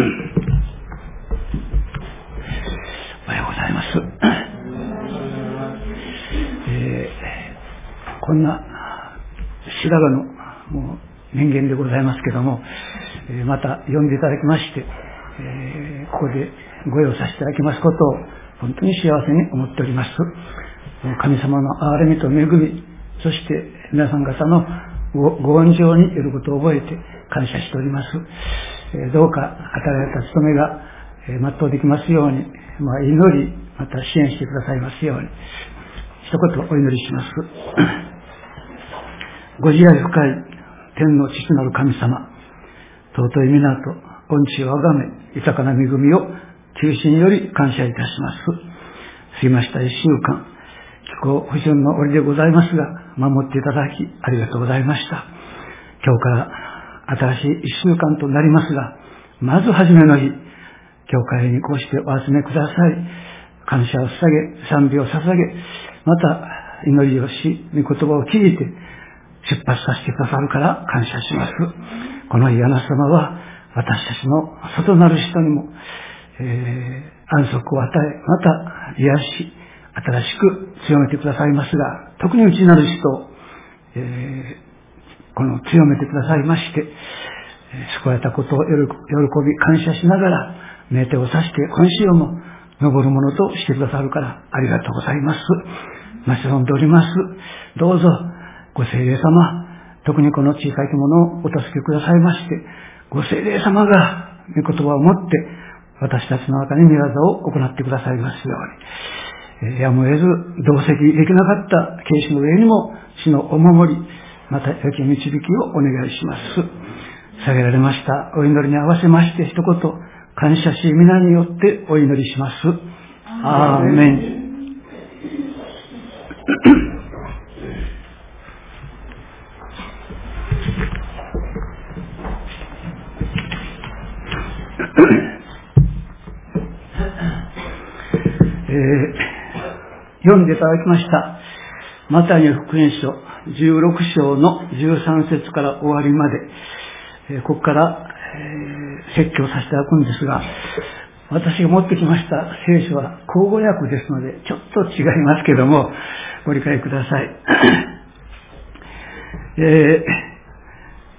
おはようございます。えー、こんな白髪のもう人間でございますけども、えー、また呼んでいただきまして、えー、ここでご用させていただきますことを本当に幸せに思っております。神様の憐れみと恵み、そして皆さん方のごご恩情によることを覚えて感謝しております。どうか与えられた務めが全うできますように、まあ、祈り、また支援してくださいますように、一言お祈りします。ご自愛深い天の父なる神様、尊い皆と恩知をあがめ、豊かな恵みを中心より感謝いたします。過ぎました一週間、気候不順の折でございますが、守っていただきありがとうございました。今日から新しい一週間となりますが、まず初めの日、教会にこうしてお集めください。感謝を捧げ、賛美を捧げ、また祈りをし、御言葉を聞いて、出発させてくださるから感謝します。このイアナ様は、私たちの外なる人にも、えー、安息を与え、また癒し、新しく強めてくださいますが、特に内なる人、えー、この強めてくださいまして、救われたことを喜び、感謝しながら、名手を指して今週も登るものとしてくださるからありがとうございます。待ち望んでおります。どうぞ、ご聖霊様、特にこの小さいものをお助けくださいまして、ご聖霊様が御言葉を持って私たちの中に御業を行ってくださいますように。やむを得ず、同席できなかった警視の上にも死のお守り、また良き導きをお願いします。下げられましたお祈りに合わせまして一言、感謝し皆によってお祈りします。アーメン。えー、読んでいただきました。マタイの福音書16章の13節から終わりまで、ここから、え、説教させていただくんですが、私が持ってきました聖書は口語訳ですので、ちょっと違いますけども、ご理解ください。え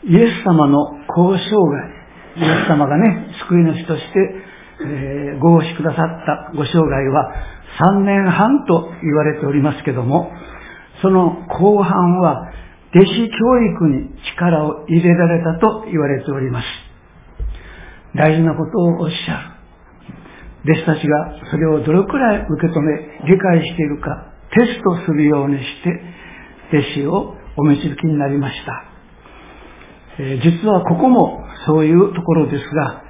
ー、イエス様の交渉外、イエス様がね、救い主としてえー、ご奉仕くださったご生涯は3年半と言われておりますけども、その後半は弟子教育に力を入れられたと言われております。大事なことをおっしゃる。弟子たちがそれをどれくらい受け止め、理解しているか、テストするようにして、弟子をお導きになりました。えー、実はここもそういうところですが、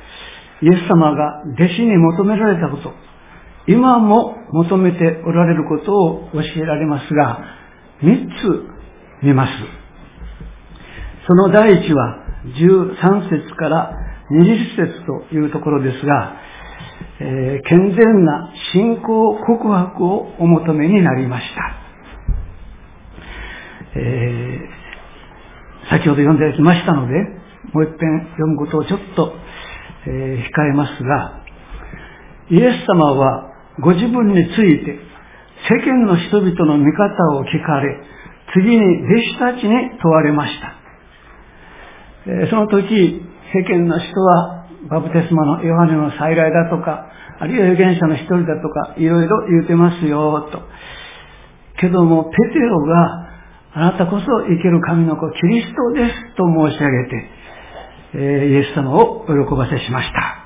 イエス様が弟子に求められたこと、今も求めておられることを教えられますが、三つ見ます。その第一は13節から20節というところですが、えー、健全な信仰告白をお求めになりました。えー、先ほど読んできましたので、もう一遍読むことをちょっとえ、控えますが、イエス様はご自分について世間の人々の見方を聞かれ、次に弟子たちに問われました。え、その時、世間の人はバプテスマのヨハネの再来だとか、あるいは預言者の一人だとか、いろいろ言うてますよ、と。けども、ペテロが、あなたこそ生ける神の子、キリストですと申し上げて、イエス様を喜ばせしました。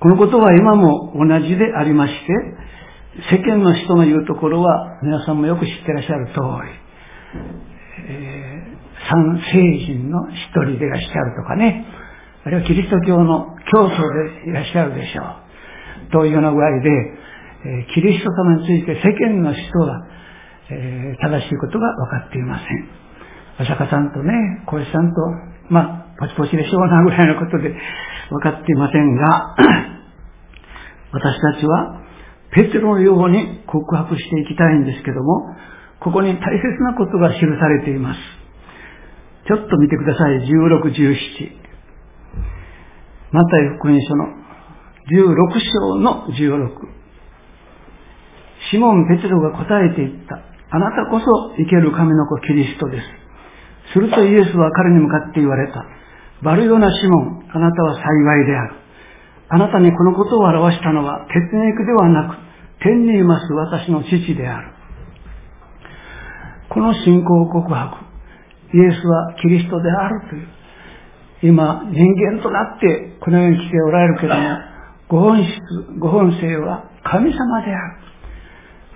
このことは今も同じでありまして、世間の人の言うところは皆さんもよく知ってらっしゃる通り、えー、三聖人の一人でいらっしゃるとかね、あるいはキリスト教の教祖でいらっしゃるでしょう。というような具合で、えー、キリスト様について世間の人は、えー、正しいことが分かっていません。お釈迦さんとね、小石さんとまあ、ポチポチでしょうなぐらいのことで分かっていませんが、私たちはペテロのように告白していきたいんですけども、ここに大切なことが記されています。ちょっと見てください。16、17。マタイ福音書の16章の16。シモン・ペテロが答えていった。あなたこそ生ける神の子キリストです。するとイエスは彼に向かって言われた。バルヨナ・シモン、あなたは幸いである。あなたにこのことを表したのは血肉ではなく、天にいます私の父である。この信仰告白、イエスはキリストであるという。今、人間となってこのように来ておられるけども、ご本質、ご本性は神様である。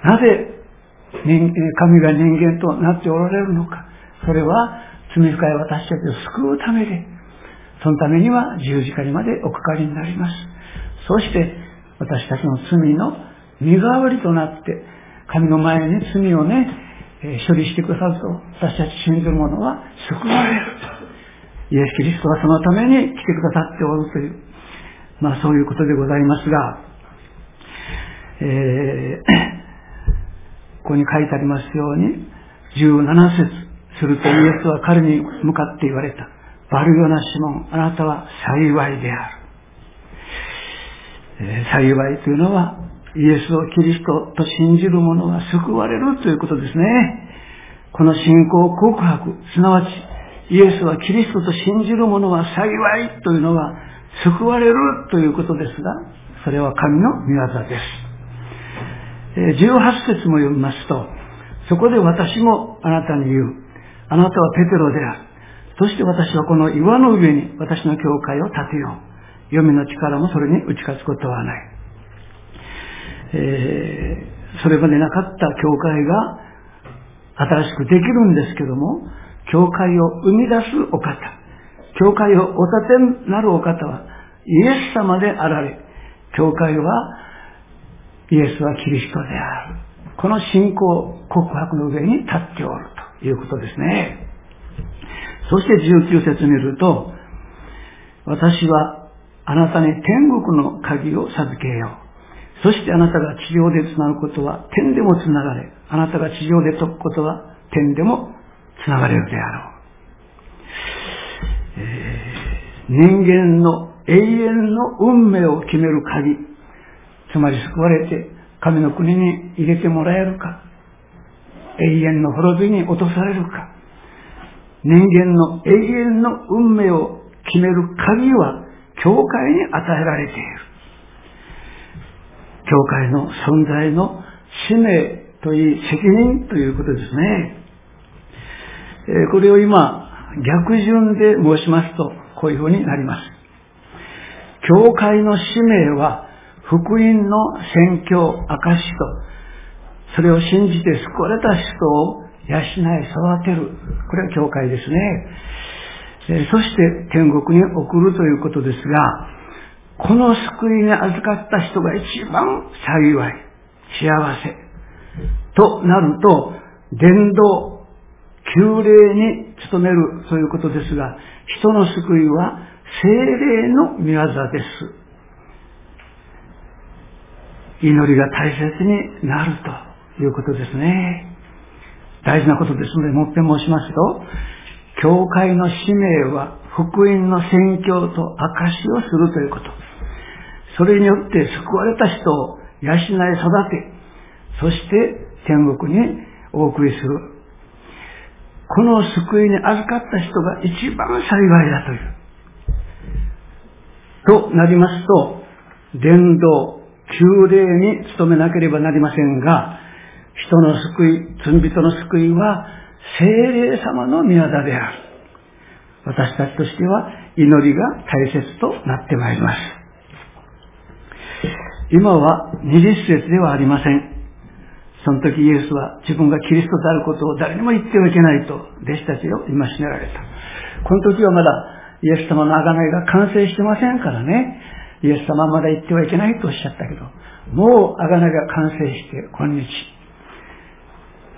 なぜ神が人間となっておられるのか。それは罪深い私たちを救うためで、そのためには十字架にまでおかかりになります。そして私たちの罪の身代わりとなって、神の前に罪をね、処理してくださると、私たち信じる者は救われる。イエス・キリストはそのために来てくださっておるという、まあそういうことでございますが、えー、ここに書いてありますように、17節するとイエスは彼に向かって言われた。バルヨナシモン、あなたは幸いである。えー、幸いというのは、イエスをキリストと信じる者が救われるということですね。この信仰告白、すなわち、イエスはキリストと信じる者は幸いというのは、救われるということですが、それは神の御業です。18節も読みますと、そこで私もあなたに言う。あなたはペテロである。そして私はこの岩の上に私の教会を建てよう。読みの力もそれに打ち勝つことはない。えー、それまでなかった教会が新しくできるんですけども、教会を生み出すお方、教会をお立てになるお方はイエス様であられ、教会はイエスはキリストである。この信仰告白の上に立っておるということですね。そして19節見ると、私はあなたに天国の鍵を授けよう。そしてあなたが地上でつなぐことは天でもつながれ、あなたが地上で解くことは天でもつながれるであろう。えー、人間の永遠の運命を決める鍵、つまり救われて神の国に入れてもらえるか、永遠の滅びに落とされるか、人間の永遠の運命を決める鍵は教会に与えられている。教会の存在の使命といい責任ということですね。これを今、逆順で申しますと、こういうふうになります。教会の使命は、福音の宣教、証と、それを信じて救われた人を養い育てる。これは教会ですね。そして天国に送るということですが、この救いに預かった人が一番幸い、幸せとなると、伝道、旧礼に努めるということですが、人の救いは精霊の御業です。祈りが大切になるということですね。大事なことですので、もっぺん申しますと、教会の使命は福音の宣教と証をするということ。それによって救われた人を養い育て、そして天国にお送りする。この救いに預かった人が一番幸いだという。となりますと、伝道、旧礼に努めなければなりませんが、人の救い、罪人の救いは、精霊様の宮田である。私たちとしては、祈りが大切となってまいります。今は二十節ではありません。その時イエスは自分がキリストであることを誰にも言ってはいけないと弟子たちを戒められた。この時はまだイエス様の贖いが完成してませんからね。イエス様はまだ言ってはいけないとおっしゃったけど、もう贖いが完成して、今日、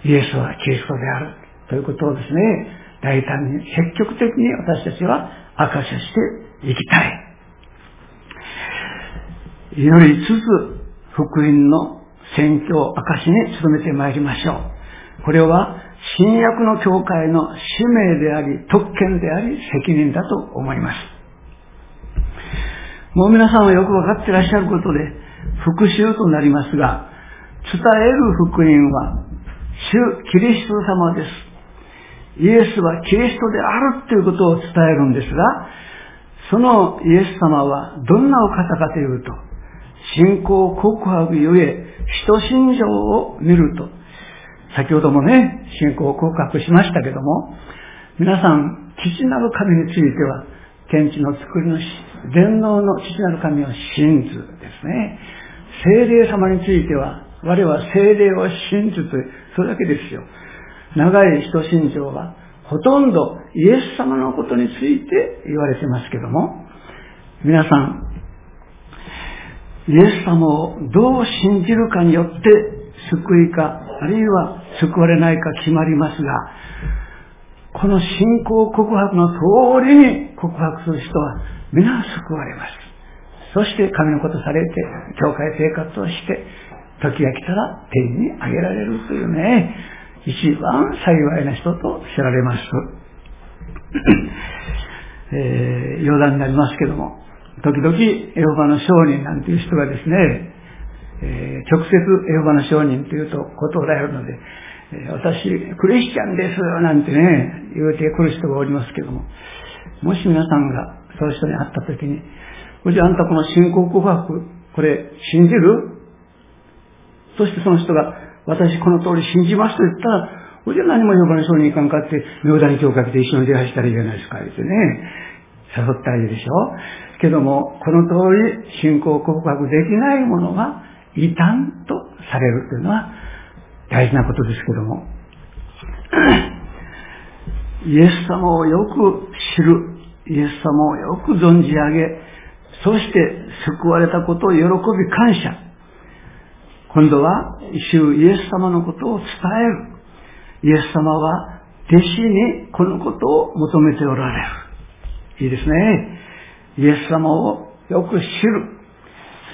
イエスはキリストであるということをですね、大胆に積極的に私たちは明かししていきたい。祈りつつ、福音の宣教、証に努めてまいりましょう。これは、新約の教会の使命であり、特権であり、責任だと思います。もう皆さんはよくわかっていらっしゃることで、復讐となりますが、伝える福音は、主キリスト様です。イエスはキリストであるということを伝えるんですが、そのイエス様はどんなお方かというと、信仰告白ゆえ、使徒信条を見ると、先ほどもね、信仰告白しましたけども、皆さん、父なる神については、天地の作り主、全能の父なる神を信ずですね。精霊様については、我は精霊を信ずと、それだけですよ。長い人信条は、ほとんどイエス様のことについて言われてますけども、皆さん、イエス様をどう信じるかによって救いか、あるいは救われないか決まりますが、この信仰告白の通りに告白する人は皆救われます。そして神のことされて、教会生活をして、時が来たら天に上げられるというね、一番幸いな人と知られます。えー、余談になりますけども、時々エホバの証人なんていう人がですね、えー、直接エホバの証人というとことをられるので、え、私、クリスチャンですなんてね、言うてくる人がおりますけども、もし皆さんがそういう人に会った時に、じゃあんたこの信仰告白、これ信じる？そしてその人が、私この通り信じますと言ったら、これじゃ何も呼ばれそうにいかんかって、妙大に今日かけて一緒に出会したらいいじゃないですか、言ってね。誘ったらいいでしょけども、この通り信仰告白できないものは異端とされるというのは大事なことですけども。イエス様をよく知る、イエス様をよく存じ上げ、そして救われたことを喜び感謝。今度は、主イエス様のことを伝える。イエス様は弟子にこのことを求めておられる。いいですね。イエス様をよく知る。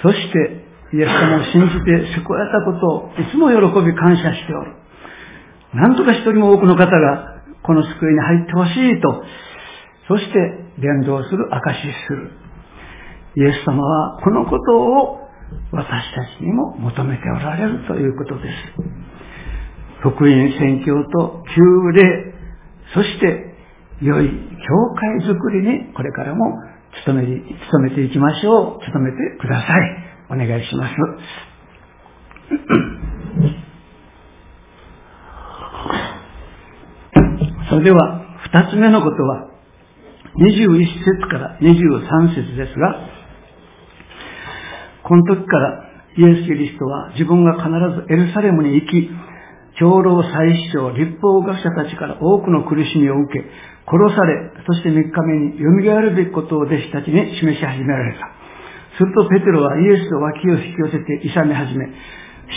そして、イエス様を信じて救われたことをいつも喜び感謝しておる。なんとか一人も多くの方がこの救いに入ってほしいと、そして伝道する、証しする。イエス様はこのことを私たちにも求めておられるということです。福音宣教と旧礼、そして良い教会づくりにこれからも努め努めていきましょう。努めてください。お願いします。それでは、二つ目のことは、21節から23節ですが、この時からイエス・キリストは自分が必ずエルサレムに行き、長老祭司長、立法学者たちから多くの苦しみを受け、殺され、そして3日目に蘇るべきことを弟子たちに示し始められた。するとペテロはイエスと脇を引き寄せて勇め始め、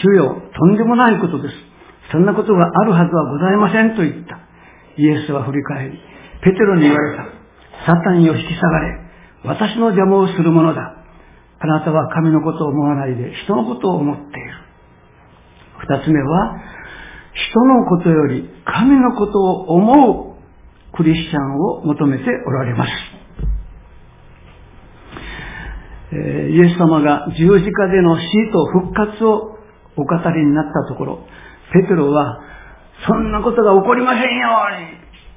主よ、とんでもないことです。そんなことがあるはずはございませんと言った。イエスは振り返り、ペテロに言われた。サタンよ引き下がれ。私の邪魔をするものだ。あなたは神のことを思わないで人のことを思っている。二つ目は、人のことより神のことを思うクリスチャンを求めておられます。イエス様が十字架での死と復活をお語りになったところ、ペテロは、そんなことが起こりませんよ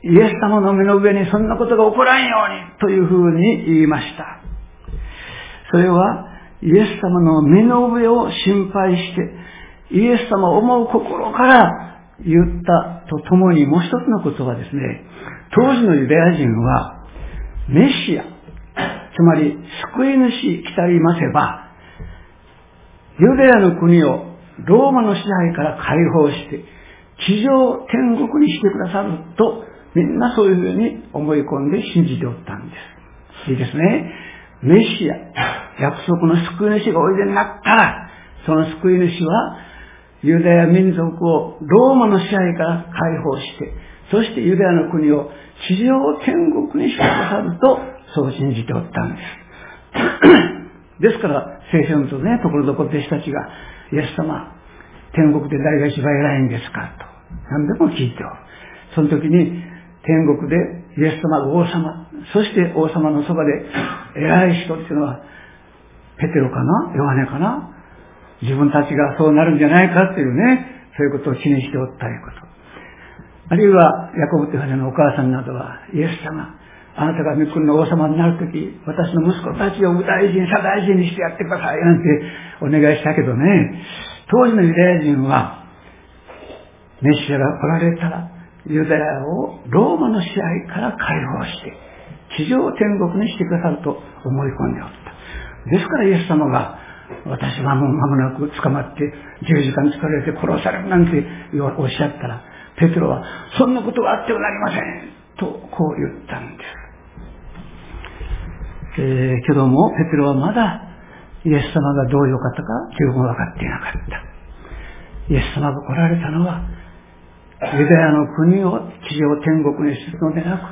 うに、イエス様の目の上にそんなことが起こらんように、というふうに言いました。それは、イエス様の目の上を心配して、イエス様を思う心から言ったとともにもう一つのことはですね、当時のユダヤ人は、メシア、つまり救い主来たりませば、ユダヤの国をローマの支配から解放して、地上天国にしてくださると、みんなそういうふうに思い込んで信じておったんです。いいですね。メシア、約束の救い主がおいでになったら、その救い主は、ユダヤ民族をローマの支配から解放して、そしてユダヤの国を地上天国にしてくださると、そう信じておったんです。ですから、聖書のとね、ところどころ弟子たちが、イエス様、天国で誰が一番偉いんですかと、何でも聞いておる。その時に、天国でイエス様王様、そして王様のそばで偉い人っていうのは、ペテロかな？ヨハネかな？自分たちがそうなるんじゃないかっていうね、そういうことを気にしておったいうこと。あるいは、ヤコブという羽のお母さんなどは、イエス様、あなたが御国の王様になるとき、私の息子たちを無大臣、左大臣にしてやってください、なんてお願いしたけどね、当時のユダヤ人は、メシアが来られたら、ユダヤをローマの支配から解放して、地上天国にしてくださると思い込んでおった。ですからイエス様が、私はもう間もなく捕まって十字架に疲れて殺されるなんておっしゃったら、ペテロは、そんなことはあってはなりませんとこう言ったんです。えー、けども、ペテロはまだイエス様がどういう方か十分分かっていなかった。イエス様が来られたのは、ユダヤの国を地上天国にするのでなく、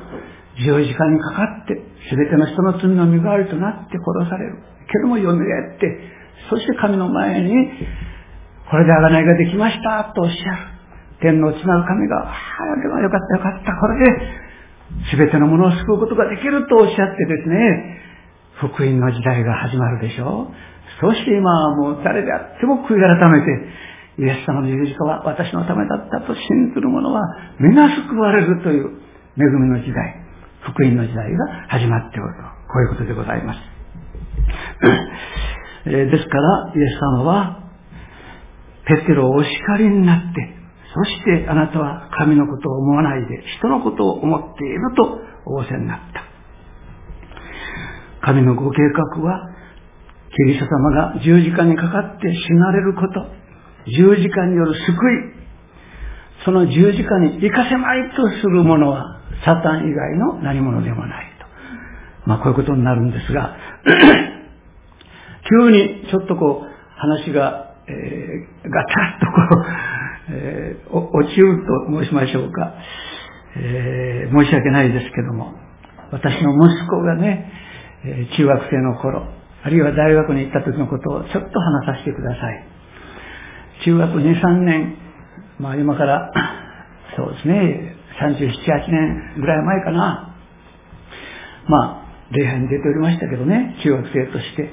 十字架にかかって、すべての人の罪の身代わりとなって殺される。けども蘇って、そして神の前に、これで贖いができましたとおっしゃる。天の地なる神が、ああ、でもよかったよかった。これで、すべてのものを救うことができるとおっしゃってですね、福音の時代が始まるでしょう。そして今はもう誰であっても悔い改めて、イエス様の十字架は私のためだったと信ずる者は皆救われるという恵みの時代、福音の時代が始まっておると。こういうことでございます。えですから、イエス様は、ペテロをお叱りになって、そしてあなたは神のことを思わないで、人のことを思っていると仰せになった。神のご計画は、キリスト様が十字架にかかって死なれること、十字架による救い、その十字架に生かせまいとするものは、サタン以外の何者でもないと。まあこういうことになるんですが、急にちょっとこう、話が、えー、ガタッとこう、えー、落ちると申しましょうか、えー、申し訳ないですけども、私の息子がね、中学生の頃、あるいは大学に行った時のことをちょっと話させてください。中学2、3年、まあ今から、そうですね、37、8年ぐらい前かな。まあ、礼拝に出ておりましたけどね、中学生として。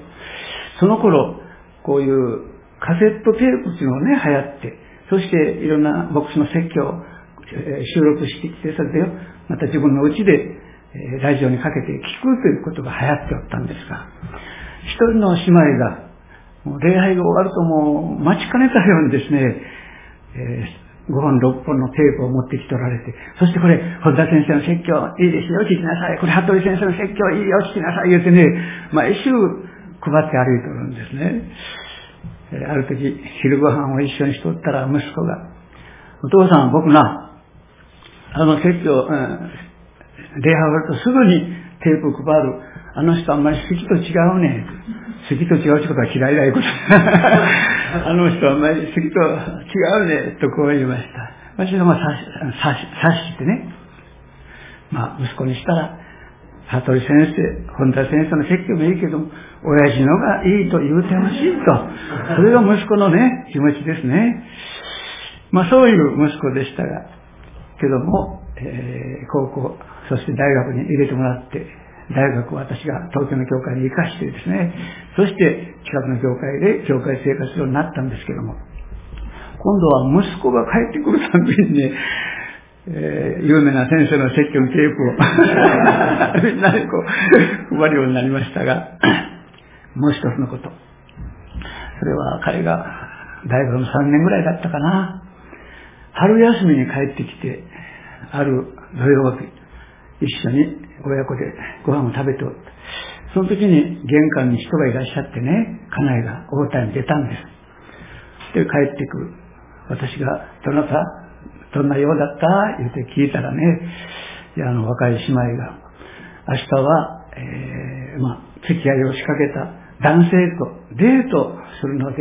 その頃、こういうカセットテープっていうのがね、流行って、そしていろんな牧師の説教を収録してきて、それでまた自分の家でラジオにかけて聞くということが流行っておったんですが、一人の姉妹が、礼拝が終わるともう待ちかねたようにですね、えー、5本6本のテープを持ってきておられて、そしてこれ、本田先生の説教いいですよ、聞きなさい。これ、服部先生の説教いいよ、聞きなさい。言うてね、毎週配って歩いておるんですね。え、ある時、昼ご飯を一緒にしとったら息子が、お父さん、僕な、あの説教、うん礼拝終わるとすぐにテープを配る。あの人あんまり好きと違うね。好きと違うってことは嫌いだいうこと。あの人はあんまり好きと違うね。とこう言いました。私はまあ察してね。まあ息子にしたら、服部先生、本田先生の説教もいいけども、親父のがいいと言うてほしいと。それが息子のね、気持ちですね。まあそういう息子でしたが、けども、えー、高校、そして大学に入れてもらって、大学を私が東京の教会に行かしてですね、そして近くの教会で教会生活するようになったんですけども、今度は息子が帰ってくるたびにね、えー、有名な先生の説教のテープをみんなでこう配るようになりましたが、もう一つのこと。それは彼が大学の3年ぐらいだったかな。春休みに帰ってきて、ある土曜日、一緒に親子でご飯を食べておった。その時に玄関に人がいらっしゃってね、家内が応対に出たんです。で、帰ってくる。私が、どなたどんなようだった？言って聞いたらね、いや、あの、若い姉妹が、明日は、えー、まあ、付き合いを仕掛けた男性とデートするので、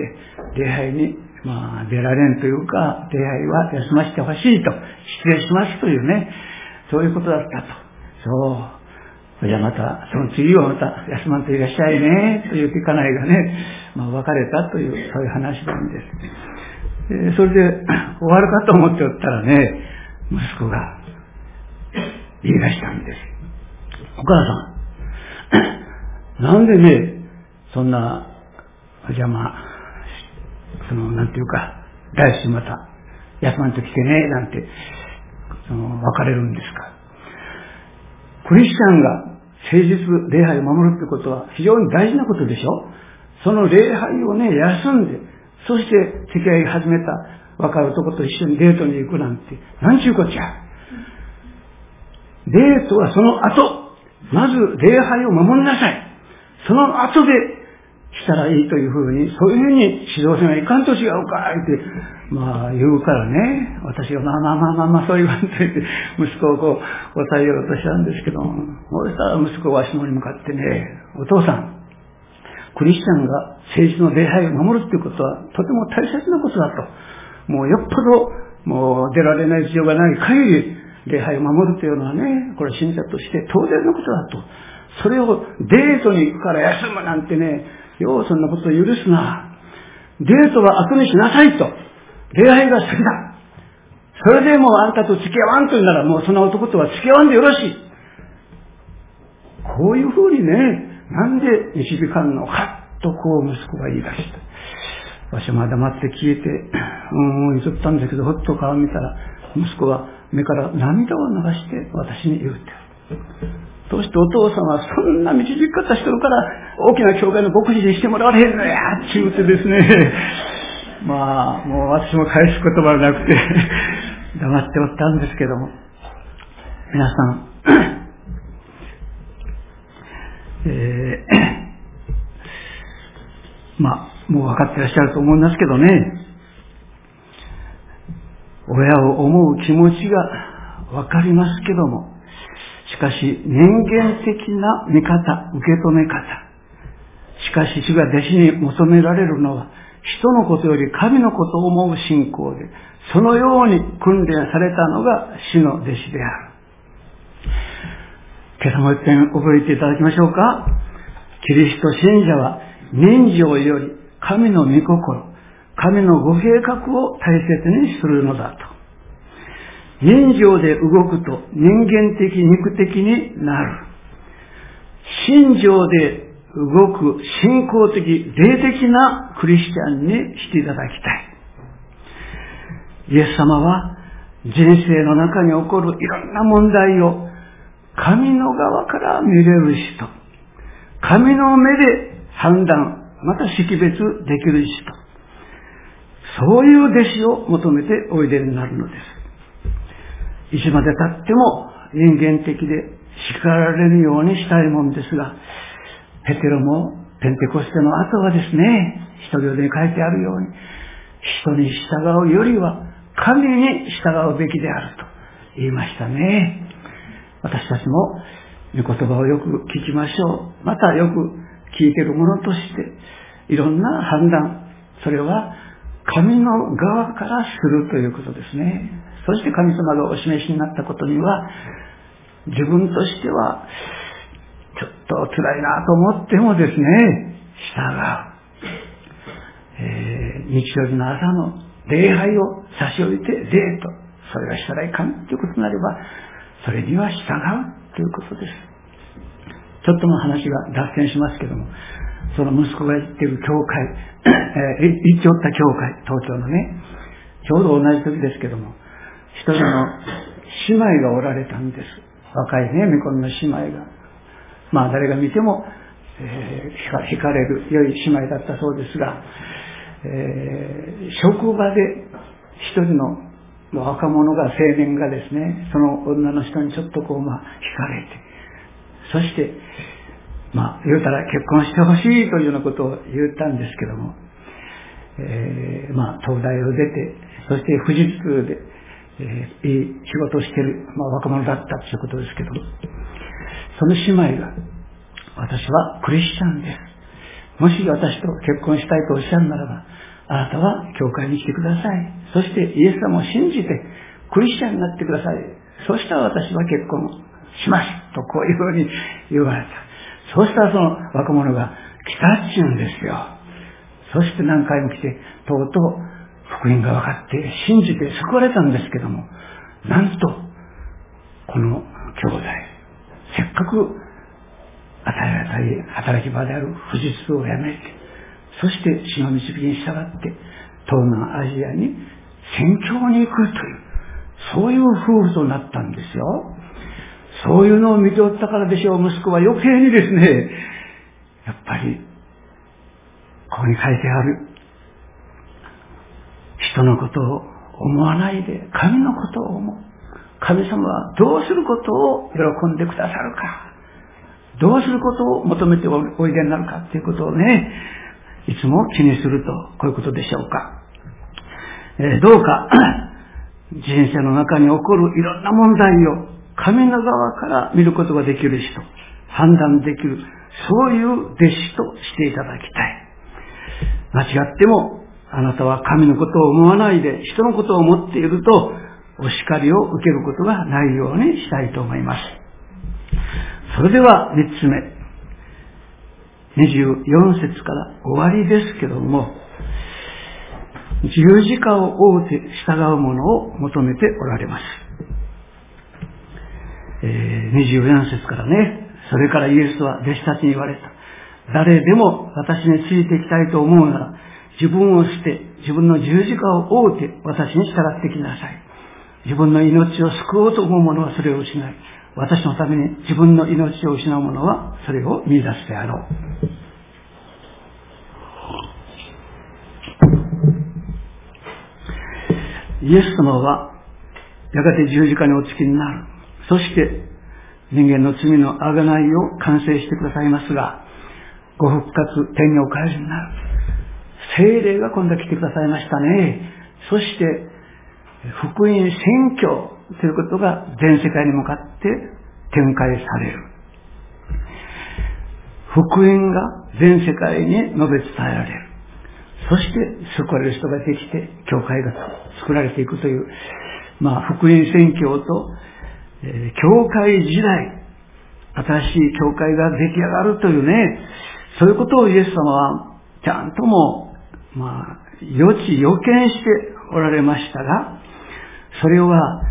礼拝に、まあ、出られんというか、礼拝は休ませてほしいと、失礼しますというね、そういうことだったと。そう。じゃあまた、その次はまた休まんといらっしゃいね、と言って家内がね、まあ別れたという、そういう話なんです。えー、それで、終わるかと思っておったらね、息子が言い出したんです。お母さん、なんでね、そんなじゃあまあ、その、なんていうか、来週また、休まんと来てね、なんて、その、別れるんですか。クリスチャンが誠実礼拝を守るってことは非常に大事なことでしょその礼拝をね、休んで、そして付き合い始めた若い男と一緒にデートに行くなんて、なんちゅうこっちゃ。デートはその後、まず礼拝を守りなさい。その後でしたらいいというふうに、そういうふうに指導せないかんと違うかいって、まあ言うからね、私がまあまあまあまあまあそう言わんといて、息子をこう答えようとしたんですけども、そしたら息子は足のに向かってね、お父さん、クリスチャンが政治の礼拝を守るっていうことはとても大切なことだと。もうよっぽどもう出られない事情がない限り礼拝を守るというのはね、これ信者として当然のことだと。それをデートに行くから休むなんてね、ようそんなことを許すな。デートは悪にしなさいと。礼拝が好きだ。それでもうあんたと付き合わんというならもうその男とは付き合わんでよろしい。こういうふうにね、なんで導かんのかとこう息子が言い出した。わしはまだ待って消えて、うん、言ったんだけど、ほっと顔見たら、息子は目から涙を流して私に言うてそしてお父さんはそんな導き方してるから、大きな教会の牧師にしてもらわれへんのや、って言うてですね、まあ、もう私も返す言葉がなくて 黙っておったんですけども、皆さん、えー、まあ、もう分かってらっしゃると思いますけどね、親を思う気持ちが分かりますけども、しかし人間的な見方、受け止め方、しかし主が弟子に求められるのは、人のことより神のことを思う信仰で、そのように訓練されたのが主の弟子である。今朝も一遍覚えていただきましょうか。キリスト信者は人情より神の御心、神のご計画を大切にするのだと。人情で動くと人間的、肉的になる。心情で動く信仰的、霊的なクリスチャンにしていただきたい。イエス様は人生の中に起こるいろんな問題を神の側から見れる人、神の目で判断、また識別できる人、そういう弟子を求めておいでになるのです。いつまで経っても人間的で叱られるようにしたいもんですが、ペテロもペンテコステの後はですね、一人で書いてあるように、人に従うよりは神に従うべきであると言いましたね。私たちも御言葉をよく聞きましょう。またよく聞いているものとして、いろんな判断、それは神の側からするということですね。そして神様がお示しになったことには、自分としてはちょっと辛いなと思ってもですね、従う。えー、日曜日の朝の礼拝を差し置いてデート。それがしたらいかんということになれば、それには従うということです。ちょっとの話が脱線しますけども、その息子が行ってる教会、えー、行っておった教会、東京のね、ちょうど同じ時ですけども、一人の姉妹がおられたんです。若いね、見込みの姉妹が。まあ誰が見ても、えー、惹かれる良い姉妹だったそうですが、えー、職場で一人の若者が、青年がですね、その女の人にちょっとこう、まあ、惹かれて、そして、まあ、言うたら結婚してほしいというようなことを言ったんですけども、えー、まあ、東大を出て、そして富士通で、えー、いい仕事をしている、まあ、若者だったということですけども、その姉妹が、私はクリスチャンです。もし私と結婚したいとおっしゃるならば、あなたは教会に来てください。そしてイエス様を信じてクリスチャンになってください。そしたら私は結婚します。とこういうふうに言われた。そうしたらその若者が来たっちゅうんですよ。そして何回も来て、とうとう福音が分かって信じて救われたんですけども、なんと、この兄弟、せっかく与えられた働き場である富士通をやめて、そして死の導きに従って東南アジアに宣教に行くという、そういう夫婦となったんですよ。そういうのを見ておったからでしょう、息子は余計にですね、やっぱり、ここに書いてある、人のことを思わないで、神のことを思う。神様はどうすることを喜んでくださるか。どうすることを求めておいでになるかということをね、いつも気にすると、こういうことでしょうか。えー、どうか、人生の中に起こるいろんな問題を神の側から見ることができる人、判断できる、そういう弟子としていただきたい。間違っても、あなたは神のことを思わないで人のことを思っていると、お叱りを受けることがないようにしたいと思います。それでは三つ目。24節から終わりですけども、十字架を追うて従うものを求めておられます。えー、24節からね、それからイエスは弟子たちに言われた。誰でも私についていきたいと思うなら、自分を捨て、自分の十字架を追うて私に従ってきなさい。自分の命を救おうと思う者はそれを失い、私のために自分の命を失う者はそれを見出すであろう。イエス様はやがて十字架にお付きになる。そして人間の罪の贖いを完成してくださいますが、ご復活、天にお帰りになる。精霊が今度来てくださいましたね。そして、福音宣教ということが全世界に向かって展開される。福音が全世界に述べ伝えられる。そして救われる人ができて、教会が作られていくという、まあ、福音宣教と、え、教会時代、新しい教会が出来上がるというね、そういうことをイエス様はちゃんとも、まあ、予知予見しておられましたが、それは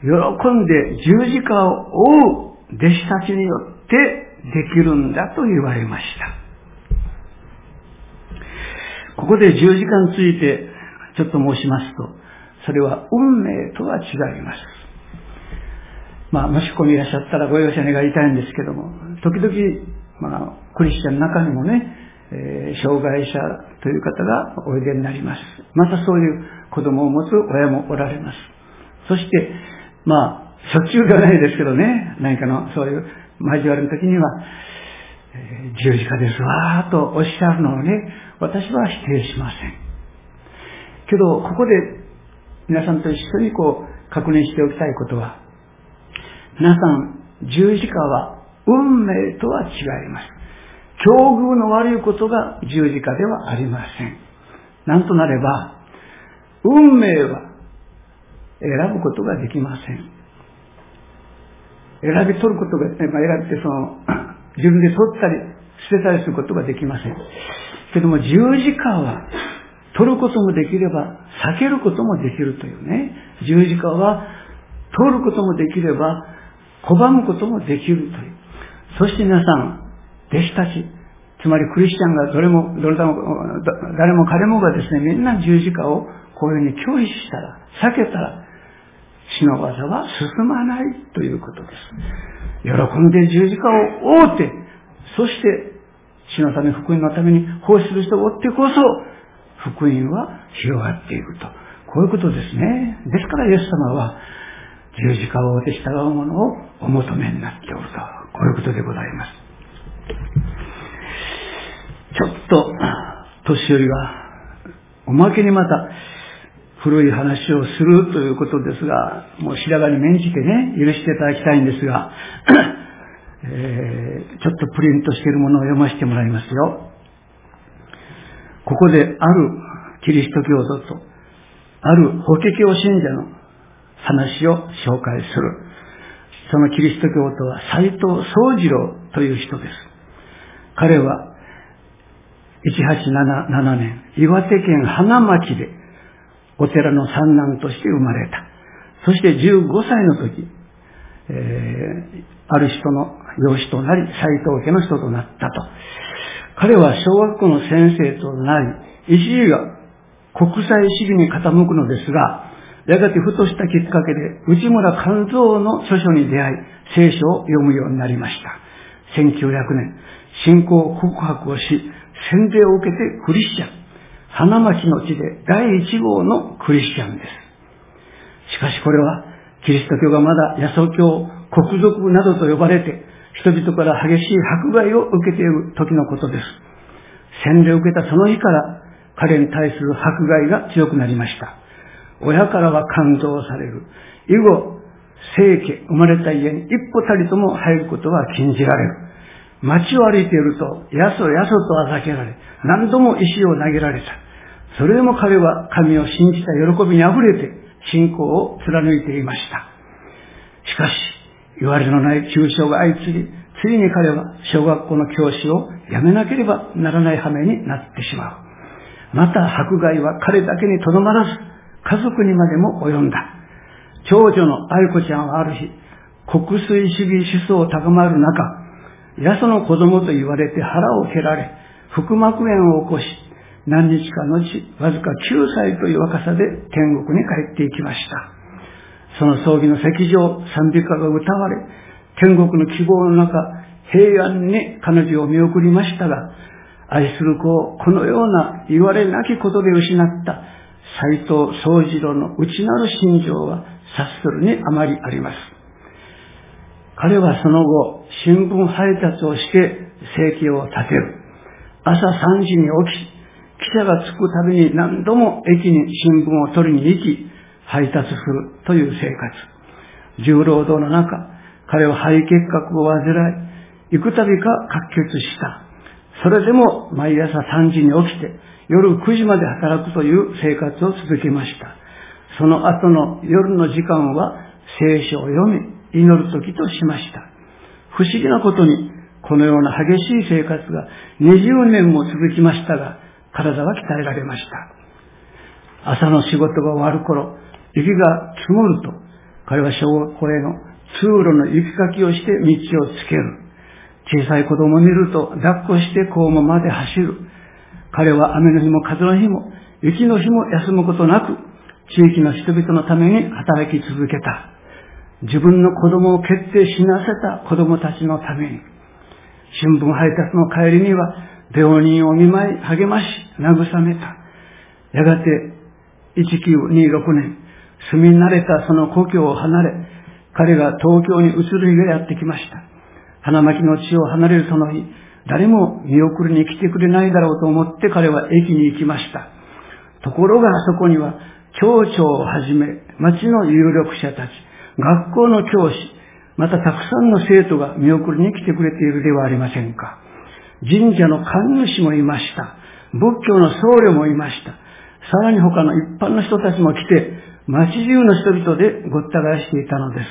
喜んで十字架を追う弟子たちによってできるんだと言われました。ここで十字架についてちょっと申しますと、それは運命とは違います。まあ、もしここにいらっしゃったらご容赦願いたいんですけども、時々、まあ、クリスチャンの中にもね、え、障害者という方がおいでになります。またそういう子供を持つ親もおられます。そして、まあ、しょっちゅうではないですけどね、何かのそういう交わりの時には、えー、十字架ですわーとおっしゃるのをね、私は否定しません。けど、ここで皆さんと一緒にこう確認しておきたいことは、皆さん、十字架は運命とは違います。境遇の悪いことが十字架ではありません。なんとなれば、運命は選ぶことができません。選び取ることが、ま、選びてその、自分で取ったり、捨てたりすることができません。けども、十字架は、取ることもできれば、避けることもできるというね。十字架は、取ることもできれば、拒むこともできるという。そして皆さん、弟子たち、つまりクリスチャンがどれも、どれも、誰も彼もがですね、みんな十字架をこういうふうに拒否したら、避けたら、死の技は進まないということです。喜んで十字架を追うて、そして死のため、福音のために奉仕する人を追ってこそ、福音は広がっていくと。こういうことですね。ですからイエス様は、十字架を追って従うものをお求めになっておると。こういうことでございます。ちょっと、年寄りは、おまけにまた、古い話をするということですが、もう白髪に免じてね、許していただきたいんですが、えー、ちょっとプリントしているものを読ませてもらいますよ。ここであるキリスト教徒と、ある法華経信者の話を紹介する。そのキリスト教徒は斎藤宗次郎という人です。彼は1877年、岩手県花町でお寺の三男として生まれた。そして15歳の時、えー、ある人の養子となり、斎藤家の人となったと。彼は小学校の先生となり、石井が国際主義に傾くのですが、やがてふとしたきっかけで、内村勘三の著書に出会い、聖書を読むようになりました。1900年、信仰告白をし、洗礼を受けてクリスチャン。花巻の地で第一号のクリスチャンです。しかしこれは、キリスト教がまだ野草教、国族などと呼ばれて、人々から激しい迫害を受けている時のことです。洗礼を受けたその日から、彼に対する迫害が強くなりました。親からは感動される。以後、聖家、生まれた家に一歩たりとも入ることは禁じられる。街を歩いていると、やそやそとあざけられ、何度も石を投げられた。それでも彼は神を信じた喜びに溢れて信仰を貫いていました。しかし、言われのない抽象が相次ぎ、ついに彼は小学校の教師を辞めなければならない羽目になってしまう。また迫害は彼だけにとどまらず、家族にまでも及んだ。長女の愛子ちゃんはある日、国粋主義思想を高まる中、やその子供と言われて腹を蹴られ、腹膜炎を起こし、何日か後、わずか9歳という若さで天国に帰っていきました。その葬儀の席上、賛美歌が歌われ、天国の希望の中、平安に彼女を見送りましたが、愛する子をこのような言われなきことで失った斎藤宗次郎の内なる心情は察するにあまりあります。彼はその後、新聞配達をして生計を立てる。朝3時に起き、記者が着くたびに何度も駅に新聞を取りに行き、配達するという生活。重労働の中、彼は肺結核を患い、幾度か滑血した。それでも毎朝3時に起きて、夜9時まで働くという生活を続けました。その後の夜の時間は聖書を読み、祈る時としました。不思議なことに、このような激しい生活が20年も続きましたが、体は鍛えられました。朝の仕事が終わる頃、雪が積もると、彼は小学校への通路の雪かきをして道をつける。小さい子供を見ると抱っこして校門まで走る。彼は雨の日も風の日も雪の日も休むことなく、地域の人々のために働き続けた。自分の子供を決定しなせた子供たちのために。新聞配達の帰りには、病人を見舞い励まし、慰めた。やがて、1926年、住み慣れたその故郷を離れ、彼が東京に移る日がやってきました。花巻の地を離れるその日、誰も見送りに来てくれないだろうと思って彼は駅に行きました。ところがそこには、町長をはじめ、町の有力者たち、学校の教師、またたくさんの生徒が見送りに来てくれているではありませんか。神社の神主もいました。仏教の僧侶もいました。さらに他の一般の人たちも来て、町中の人々でごった返していたのです。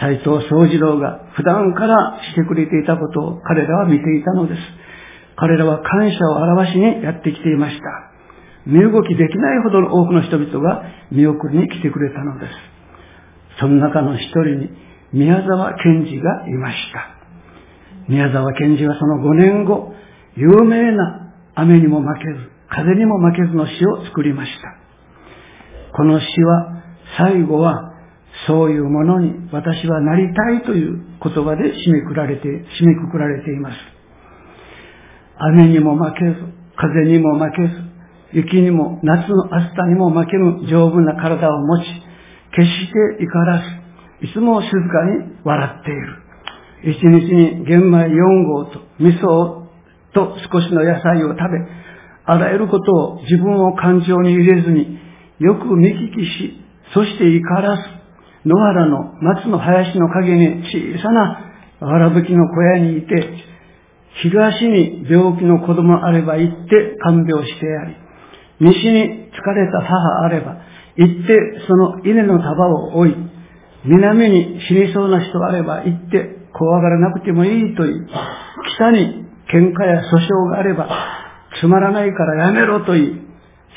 斎藤宗次郎が普段からしてくれていたことを彼らは見ていたのです。彼らは感謝を表しにやってきていました。身動きできないほどの多くの人々が見送りに来てくれたのです。その中の一人に宮沢賢治がいました。宮沢賢治はその5年後、有名な雨にも負けず、風にも負けずの詩を作りました。この詩は、最後は、そういうものに私はなりたいという言葉で締めくられて、締めくくられています。雨にも負けず、風にも負けず、雪にも夏の暑さにも負けぬ丈夫な体を持ち、決して怒らず、いつも静かに笑っている。一日に玄米4合と味噌と少しの野菜を食べ、あらゆることを自分を感情に入れずによく見聞きし、そして怒らず、野原の松の林の陰に小さなわぶきの小屋にいて、東に病気の子供あれば行って看病してやり、西に疲れた母あれば行ってその稲の束を追い、南に死にそうな人があれば行って怖がらなくてもいいと言い、北に喧嘩や訴訟があればつまらないからやめろと言い、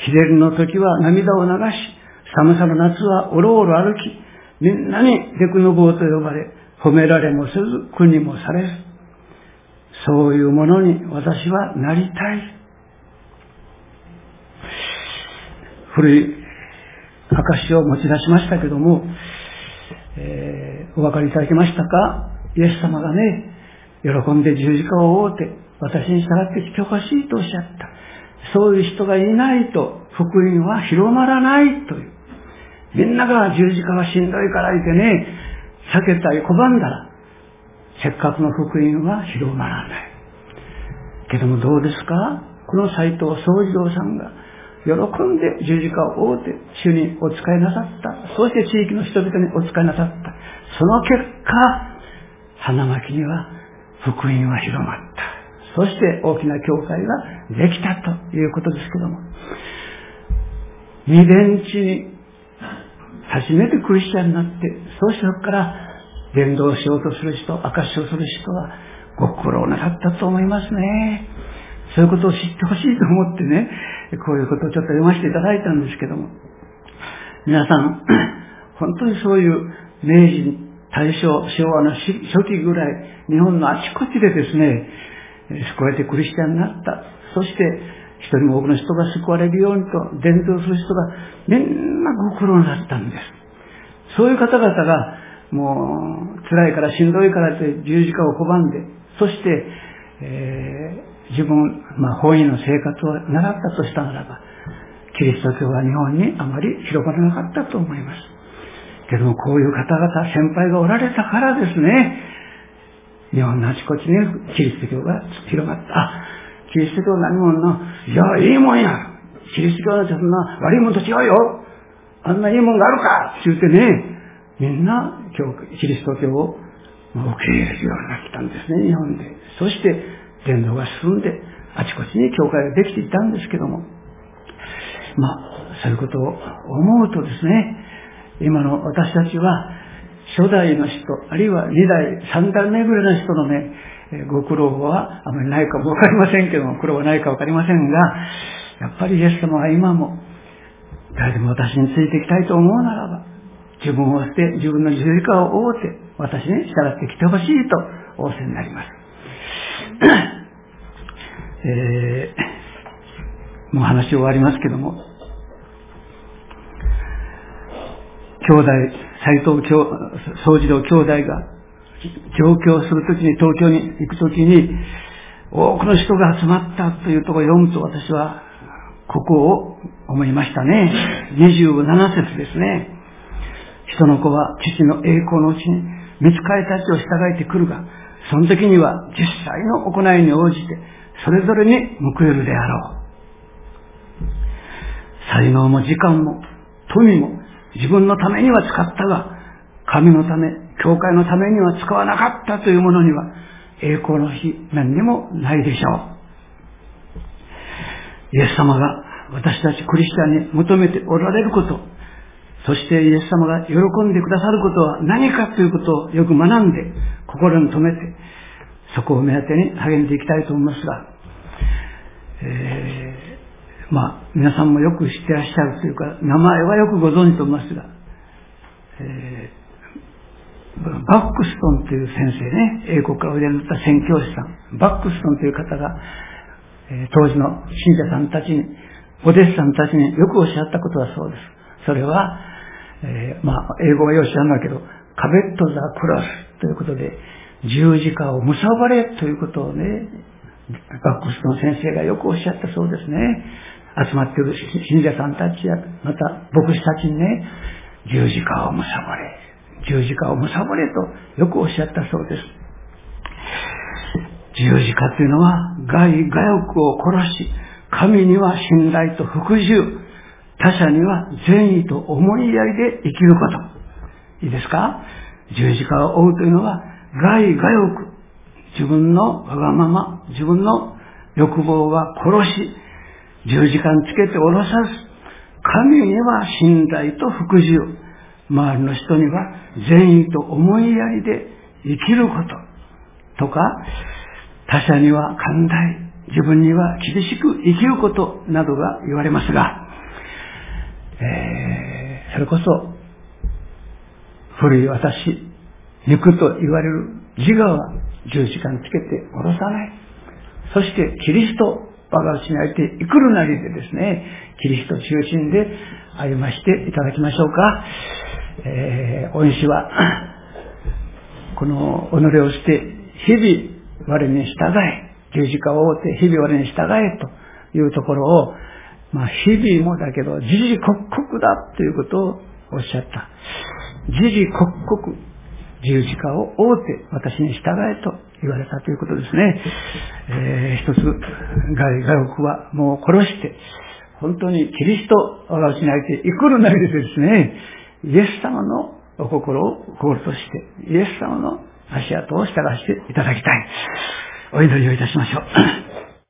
日照りの時は涙を流し、寒さの夏はおろおろ歩き、みんなにデクノボーと呼ばれ、褒められもせず、国もされず、そういうものに私はなりたい。古い証を持ち出しましたけども、えー、お分かりいただけましたか？イエス様がね、喜んで十字架を覆って、私に従ってきてほしいとおっしゃった。そういう人がいないと、福音は広まらないという。みんなが十字架がしんどいから言ってね、避けたり拒んだら、せっかくの福音は広まらない。けどもどうですか？この斎藤宗次郎さんが、喜んで十字架を覆って主にお仕えなさった。そして地域の人々にお仕えなさった。その結果、花巻には福音は広まった。そして大きな教会ができたということですけども、二伝地に初めてクリスチャンになって、そうしてそこから伝道しようとする人、証しをする人はご苦労なさったと思いますね。そういうことを知ってほしいと思ってね、こういうことをちょっと読ませていただいたんですけども、皆さん、本当にそういう明治、大正、昭和の初期ぐらい、日本のあちこちでですね、救われてクリスチャンになった。そして、一人も多くの人が救われるようにと伝道する人がみんなご苦労になったんです。そういう方々が、もう、辛いからしんどいからって十字架を拒んで、そして、え自分、まあ、本意の生活を習ったとしたならば、キリスト教は日本にあまり広がらなかったと思います。けども、こういう方々、先輩がおられたからですね、日本のあちこちにキリスト教が広がった。キリスト教何者？の、いや、いいもんや。キリスト教はそんな悪いもんと違うよ。あんないいもんがあるかって言ってね、みんなキリスト教を受け入れるようになったんですね、日本で。そして、伝道が進んで、あちこちに教会ができていたんですけども、まあ、そういうことを思うとですね、今の私たちは、初代の人、あるいは二代、三代目ぐらいの人のね、ご苦労はあまりないかもわかりませんけども、苦労はないかわかりませんが、やっぱりイエス様は今も、誰でも私についていきたいと思うならば、自分を捨て、自分の十字架を覆って、私に従ってきてほしいと仰せになります。えー、もう話終わりますけども、兄弟、斎藤総司郎兄弟が上京するときに、東京に行くときに、多くの人が集まったというところを読むと私は、ここを思いましたね。27節ですね。人の子は父の栄光のうちに、見つかりたちを従えてくるが、その時には実際の行いに応じて、それぞれに報えるであろう。才能も時間も富も自分のためには使ったが、神のため、教会のためには使わなかったというものには、栄光の日、何にもないでしょう。イエス様が私たちクリスチャンに求めておられること、そしてイエス様が喜んでくださることは何かということをよく学んで、心に留めて、そこを目当てに励んでいきたいと思いますが、えー、まあ、皆さんもよく知ってらっしゃるというか、名前はよくご存知と思いますが、えー、バックストンという先生ね、英国からおいでになった宣教師さん、バックストンという方が、え、当時の信者さんたちに、お弟子さんたちによくおっしゃったことはそうです。それは、えー、まあ、英語はよく知らんだけど、カベット・ザ・クロスということで、十字架を貪れということをね、バックスの先生がよくおっしゃったそうですね。集まっている信者さんたちや、また牧師たちにね、十字架を貪れ、十字架を貪れとよくおっしゃったそうです。十字架というのは、害、害欲を殺し、神には信頼と服従、他者には善意と思いやりで生きること。いいですか？十字架を追うというのは、害、害欲、自分のわがまま、自分の欲望は殺し、十字架につけて下ろさず、神には信頼と服従、周りの人には善意と思いやりで生きること、とか、他者には寛大、自分には厳しく生きることなどが言われますが、えー、それこそ、古い私、肉と言われる自我は十字架につけて下ろさない。そしてキリスト我が内にあえていくるなりでですね、キリスト中心で歩ましていただきましょうか。えー、恩師は、この己をして、日々我に従え、十字架を追って日々我に従えというところを、まあ日々もだけど、時々刻々だということをおっしゃった。時々刻々十字架を追って私に従えと言われたということですね。えー、一つ、外国はもう殺して、本当にキリスト我が失いてイコールなりでですね、イエス様のお心を心として、イエス様の足跡を従わせていただきたい。お祈りをいたしましょう。